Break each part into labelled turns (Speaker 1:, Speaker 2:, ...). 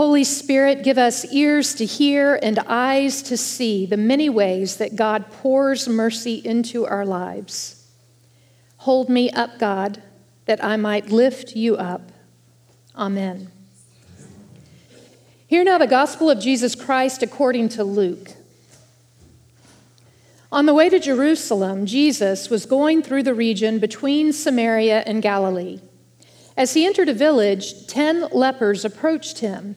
Speaker 1: Holy Spirit, give us ears to hear and eyes to see the many ways that God pours mercy into our lives. Hold me up, God, that I might lift you up. Amen. Hear now the gospel of Jesus Christ according to Luke. On the way to Jerusalem, Jesus was going through the region between Samaria and Galilee. As he entered a village, ten lepers approached him.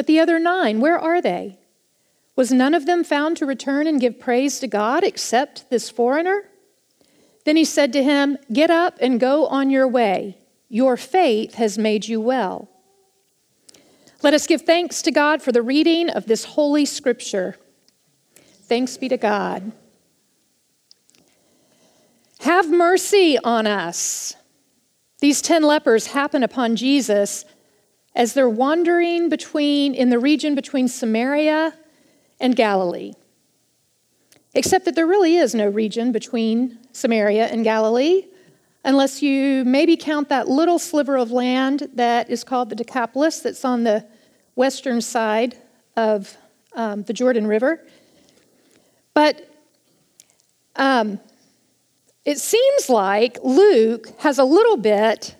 Speaker 1: But the other nine, where are they? Was none of them found to return and give praise to God except this foreigner? Then he said to him, Get up and go on your way. Your faith has made you well. Let us give thanks to God for the reading of this holy scripture. Thanks be to God. Have mercy on us. These 10 lepers happen upon Jesus as they're wandering between in the region between Samaria and Galilee. Except that there really is no region between Samaria and Galilee, unless you maybe count that little sliver of land that is called the Decapolis, that's on the western side of um, the Jordan River. But um, it seems like Luke has a little bit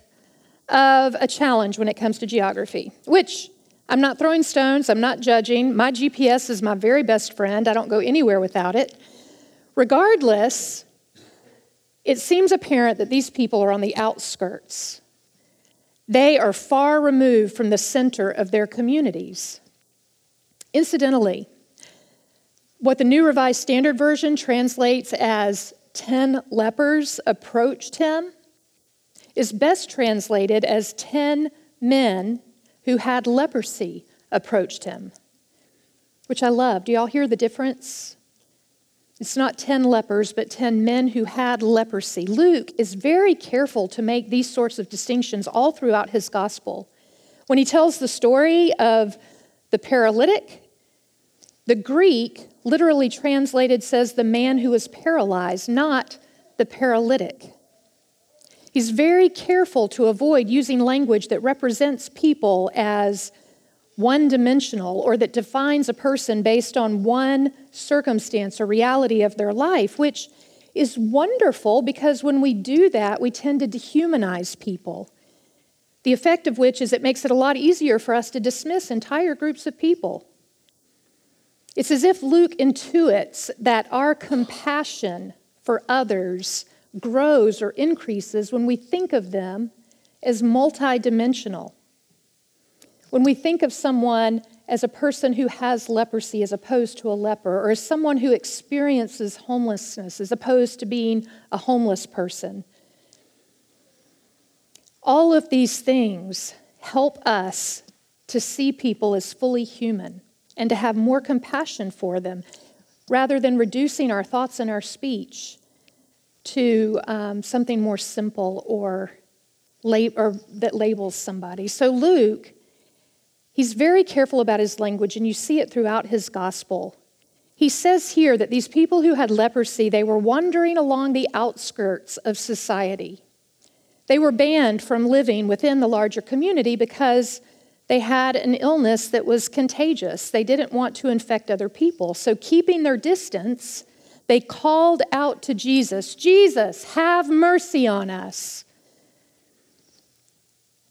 Speaker 1: of a challenge when it comes to geography, which I'm not throwing stones, I'm not judging. My GPS is my very best friend, I don't go anywhere without it. Regardless, it seems apparent that these people are on the outskirts. They are far removed from the center of their communities. Incidentally, what the New Revised Standard Version translates as 10 lepers approached him is best translated as 10 men who had leprosy approached him, which I love. Do y'all hear the difference? It's not 10 lepers, but 10 men who had leprosy. Luke is very careful to make these sorts of distinctions all throughout his gospel. When he tells the story of the paralytic, the Greek literally translated says the man who was paralyzed, not the paralytic. He's very careful to avoid using language that represents people as one dimensional or that defines a person based on one circumstance or reality of their life, which is wonderful because when we do that, we tend to dehumanize people. The effect of which is it makes it a lot easier for us to dismiss entire groups of people. It's as if Luke intuits that our compassion for others grows or increases when we think of them as multidimensional. When we think of someone as a person who has leprosy as opposed to a leper, or as someone who experiences homelessness as opposed to being a homeless person. All of these things help us to see people as fully human and to have more compassion for them rather than reducing our thoughts and our speech to um, something more simple or, lab- or that labels somebody. So Luke, he's very careful about his language, and you see it throughout his gospel. He says here that these people who had leprosy, they were wandering along the outskirts of society. They were banned from living within the larger community because they had an illness that was contagious. They didn't want to infect other people. So, keeping their distance, they called out to Jesus Jesus, have mercy on us.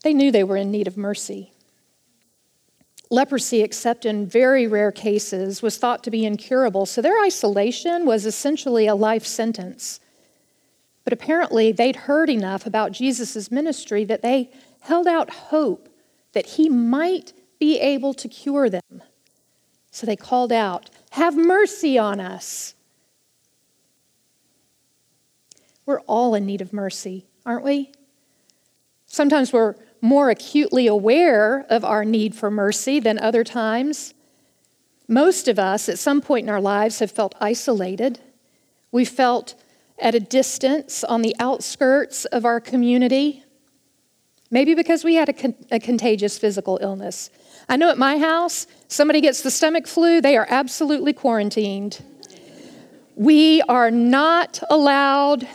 Speaker 1: They knew they were in need of mercy. Leprosy, except in very rare cases, was thought to be incurable, so their isolation was essentially a life sentence. But apparently, they'd heard enough about Jesus' ministry that they held out hope that he might be able to cure them. So they called out, Have mercy on us. We're all in need of mercy, aren't we? Sometimes we're more acutely aware of our need for mercy than other times. Most of us, at some point in our lives, have felt isolated. We felt at a distance on the outskirts of our community, maybe because we had a, con- a, contagious physical illness. I know at my house, somebody gets the stomach flu, they are absolutely quarantined. We are not allowed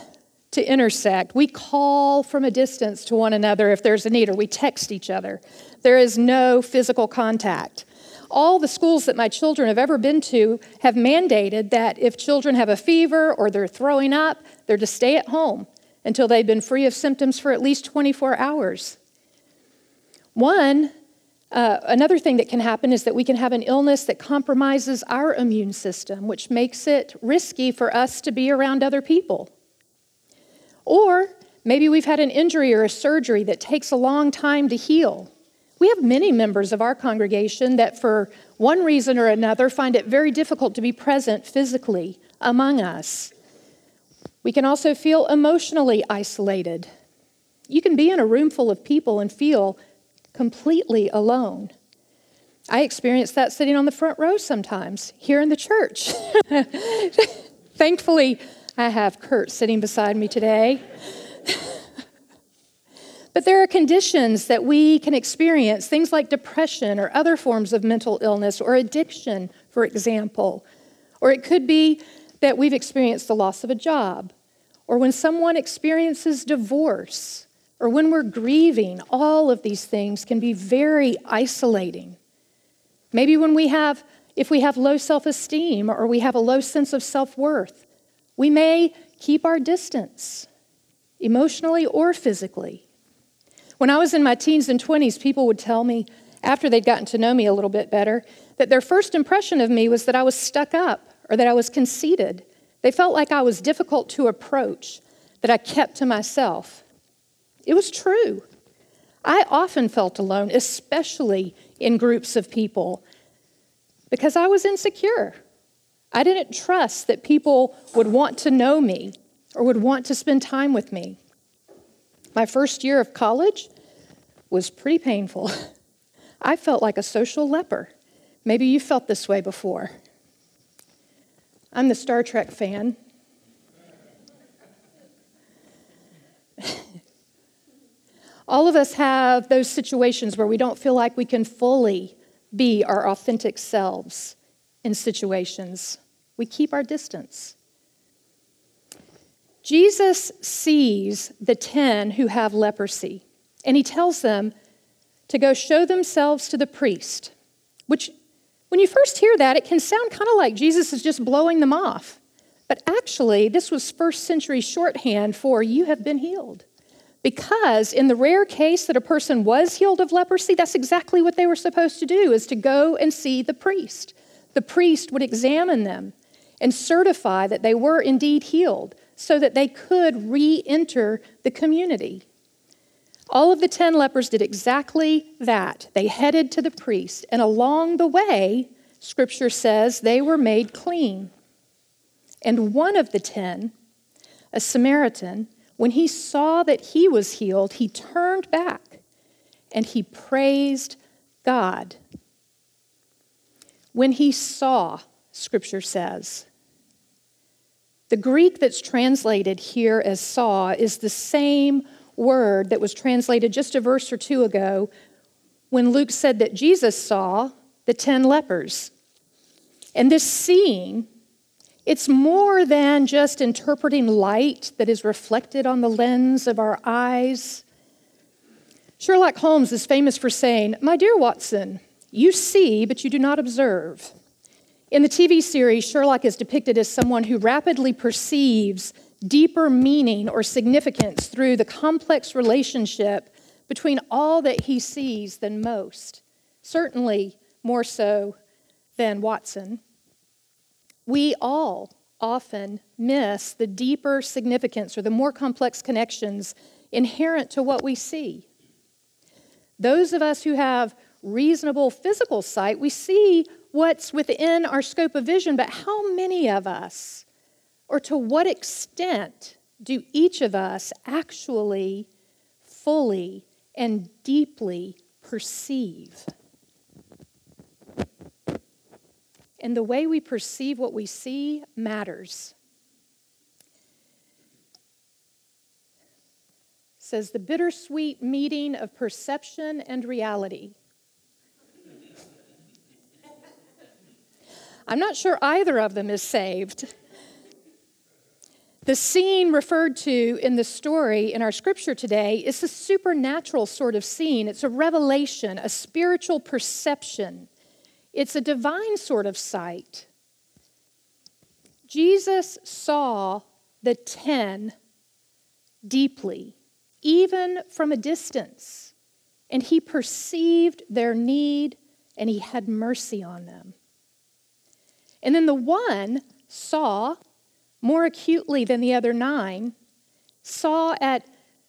Speaker 1: to intersect. We call from a distance to one another if there's a need, or we text each other. There is no physical contact all the schools that my children have ever been to have mandated that if children have a fever or they're throwing up, they're to stay at home until they've been free of symptoms for at least 24 hours. One, uh, another thing that can happen is that we can have an illness that compromises our immune system, which makes it risky for us to be around other people. Or maybe we've had an injury or a surgery that takes a long time to heal. We have many members of our congregation that, for one reason or another, find it very difficult to be present physically among us. We can also feel emotionally isolated. You can be in a room full of people and feel completely alone. I experience that sitting on the front row sometimes here in the church. Thankfully, I have Kurt sitting beside me today. But there are conditions that we can experience, things like depression or other forms of mental illness or addiction, for example. Or it could be that we've experienced the loss of a job, or when someone experiences divorce, or when we're grieving. All of these things can be very isolating. Maybe when we have, if we have low self esteem or we have a low sense of self worth, we may keep our distance, emotionally or physically. When I was in my teens and 20s, people would tell me, after they'd gotten to know me a little bit better, that their first impression of me was that I was stuck up or that I was conceited. They felt like I was difficult to approach, that I kept to myself. It was true. I often felt alone, especially in groups of people, because I was insecure. I didn't trust that people would want to know me or would want to spend time with me. My first year of college, was pretty painful. I felt like a social leper. Maybe you felt this way before. I'm the Star Trek fan. All of us have those situations where we don't feel like we can fully be our authentic selves in situations. We keep our distance. Jesus sees the 10 who have leprosy. And he tells them to go show themselves to the priest, which, when you first hear that, it can sound kind of like Jesus is just blowing them off. But actually, this was first century shorthand for you have been healed. Because in the rare case that a person was healed of leprosy, that's exactly what they were supposed to do is to go and see the priest. The priest would examine them and certify that they were indeed healed so that they could re-enter the community. All of the 10 lepers did exactly that. They headed to the priest, and along the way, scripture says they were made clean. And one of the 10, a Samaritan, when he saw that he was healed, he turned back and he praised God. When he saw, scripture says, the Greek that's translated here as saw is the same word that was translated just a verse or two ago when Luke said that Jesus saw the 10 lepers. And this seeing, it's more than just interpreting light that is reflected on the lens of our eyes. Sherlock Holmes is famous for saying, My dear Watson, you see, but you do not observe. In the TV series, Sherlock is depicted as someone who rapidly perceives deeper meaning or significance through the complex relationship between all that he sees than most, certainly more so than Watson. We all often miss the deeper significance or the more complex connections inherent to what we see. Those of us who have reasonable physical sight, we see what's within our scope of vision, but how many of us or to what extent do each of us actually fully and deeply perceive. And the way we perceive what we see matters. says the bittersweet meeting of perception and reality. I'm not sure either of them is saved. The scene referred to in the story in our scripture today is a supernatural sort of scene. It's a revelation, a spiritual perception. It's a divine sort of sight. Jesus saw the ten deeply, even from a distance, and he perceived their need and he had mercy on them. And then the one saw more acutely than the other nine, saw at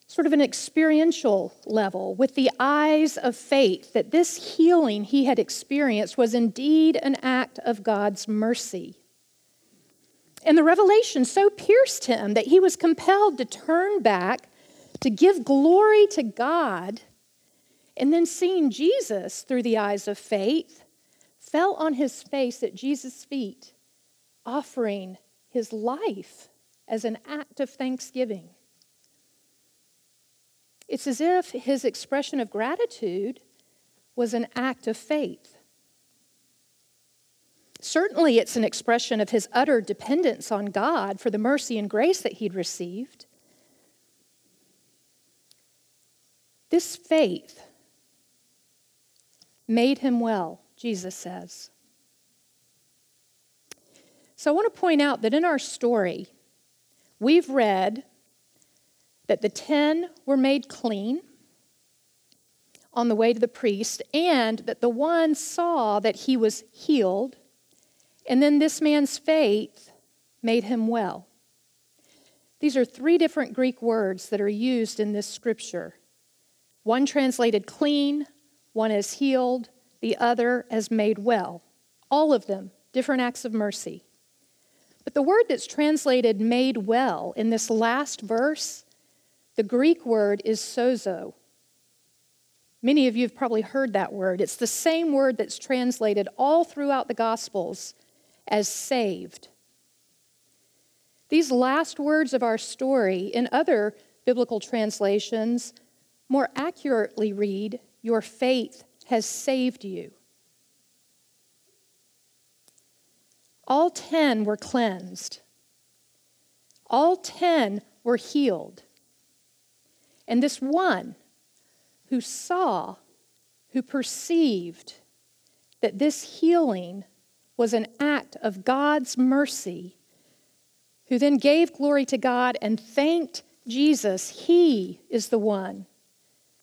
Speaker 1: sort of an experiential level with the eyes of faith that this healing he had experienced was indeed an act of God's mercy. And the revelation so pierced him that he was compelled to turn back to give glory to God. And then seeing Jesus through the eyes of faith, fell on his face at Jesus' feet, offering his life as an act of thanksgiving. It's as if his expression of gratitude was an act of faith. Certainly, it's an expression of his utter dependence on God for the mercy and grace that he'd received. This faith made him well, Jesus says. So I want to point out that in our story, we've read that the ten were made clean on the way to the priest, and that the one saw that he was healed, and then this man's faith made him well. These are three different Greek words that are used in this scripture one translated clean, one as healed, the other as made well. All of them different acts of mercy. But the word that's translated made well in this last verse, the Greek word is sozo. Many of you have probably heard that word. It's the same word that's translated all throughout the Gospels as saved. These last words of our story in other biblical translations more accurately read, Your faith has saved you. All 10 were cleansed. All 10 were healed. And this one who saw, who perceived that this healing was an act of God's mercy, who then gave glory to God and thanked Jesus, he is the one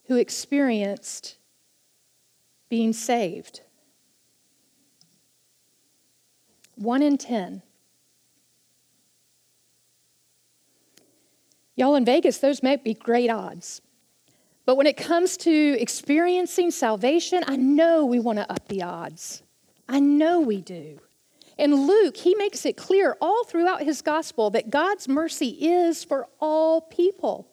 Speaker 1: who experienced being saved. One in ten. Y'all in Vegas, those may be great odds. But when it comes to experiencing salvation, I know we want to up the odds. I know we do. And Luke, he makes it clear all throughout his gospel that God's mercy is for all people.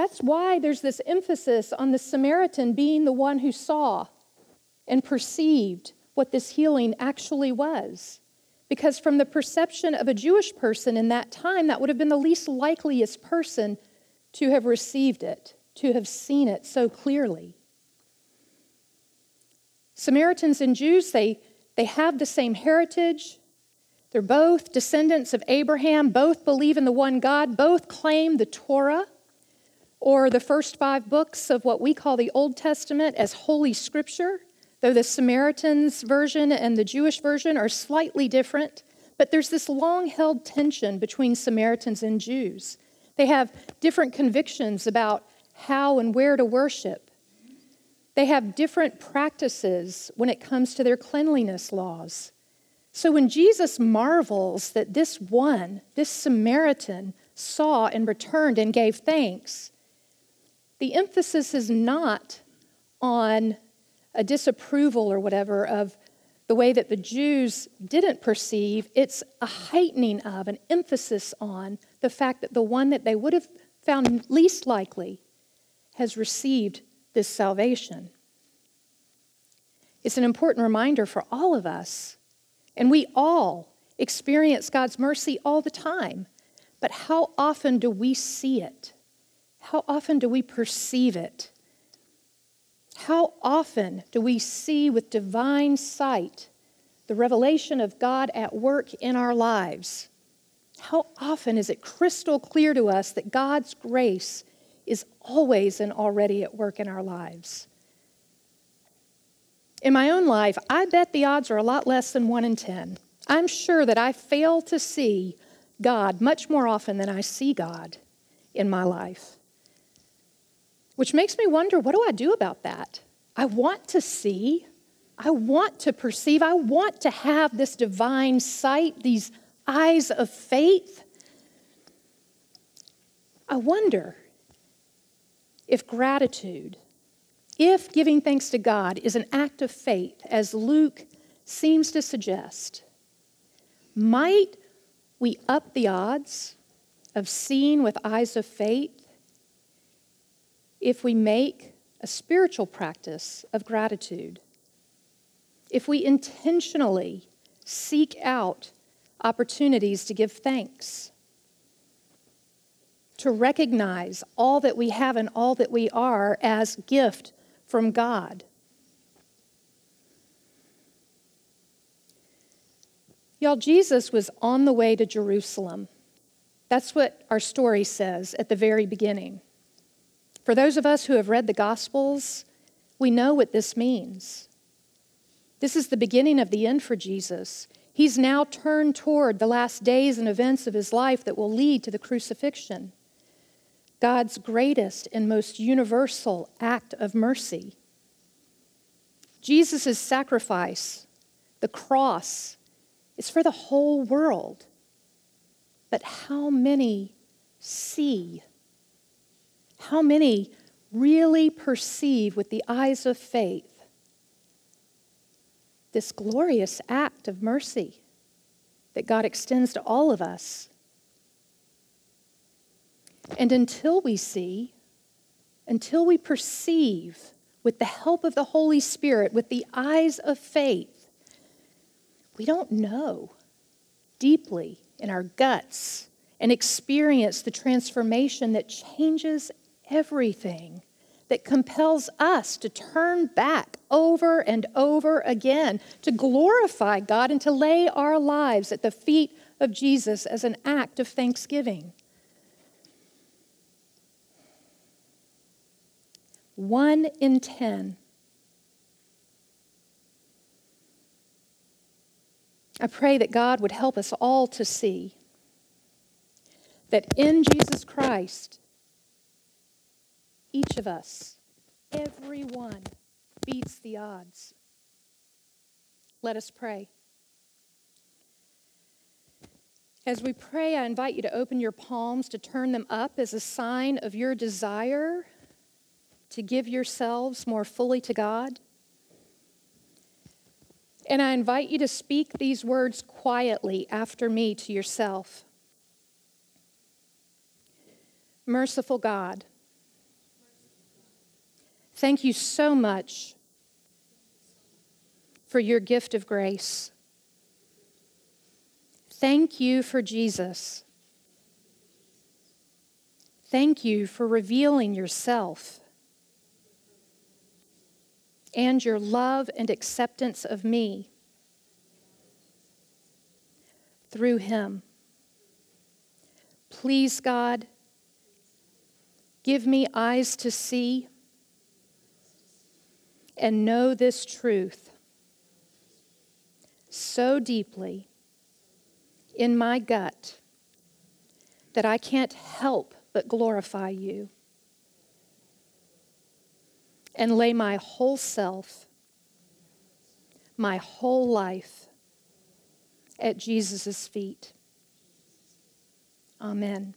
Speaker 1: That's why there's this emphasis on the Samaritan being the one who saw and perceived what this healing actually was. Because from the perception of a Jewish person in that time, that would have been the least likeliest person to have received it, to have seen it so clearly. Samaritans and Jews, they, they have the same heritage. They're both descendants of Abraham, both believe in the one God, both claim the Torah, or the first five books of what we call the Old Testament as Holy Scripture though the Samaritans version and the Jewish version are slightly different, but there's this long held tension between Samaritans and Jews. They have different convictions about how and where to worship. They have different practices when it comes to their cleanliness laws. So when Jesus marvels that this one, this Samaritan, saw and returned and gave thanks, the emphasis is not on a disapproval or whatever of the way that the Jews didn't perceive, it's a heightening of, an emphasis on the fact that the one that they would have found least likely has received this salvation. It's an important reminder for all of us, and we all experience God's mercy all the time. But how often do we see it? How often do we perceive it? How often do we see with divine sight the revelation of God at work in our lives? How often is it crystal clear to us that God's grace is always and already at work in our lives? In my own life, I bet the odds are a lot less than 1 in 10. I'm sure that I fail to see God much more often than I see God in my life. Which makes me wonder what do I do about that? I want to see, I want to perceive, I want to have this divine sight, these eyes of faith. I wonder if gratitude, if giving thanks to God is an act of faith, as Luke seems to suggest, might we up the odds of seeing with eyes of faith if we make a spiritual practice of gratitude? If we intentionally seek out opportunities to give thanks, to recognize all that we have and all that we are as gift from God. Y'all, Jesus was on the way to Jerusalem. That's what our story says at the very beginning. For those of us who have read the Gospels, we know what this means. This is the beginning of the end for Jesus. He's now turned toward the last days and events of his life that will lead to the crucifixion. God's greatest and most universal act of mercy. Jesus' sacrifice, the cross, is for the whole world. But how many see? How many really perceive with the eyes of faith this glorious act of mercy that God extends to all of us? And until we see, until we perceive with the help of the Holy Spirit, with the eyes of faith, we don't know deeply in our guts and experience the transformation that changes everything, that compels us to turn back over and over again, to glorify God and to lay our lives at the feet of Jesus as an act of thanksgiving. One in ten I pray that God would help us all to see that in Jesus Christ, each of us, everyone, beats the odds. Let us pray. As we pray, I invite you to open your palms, to turn them up as a sign of your desire to give yourselves more fully to God. And I invite you to speak these words quietly after me to yourself. Merciful God, thank you so much for your gift of grace. Thank you for Jesus. Thank you for revealing yourself and your love and acceptance of me through him. Please, God, give me eyes to see and know this truth so deeply in my gut that I can't help but glorify you and lay my whole self, my whole life at Jesus' feet. Amen.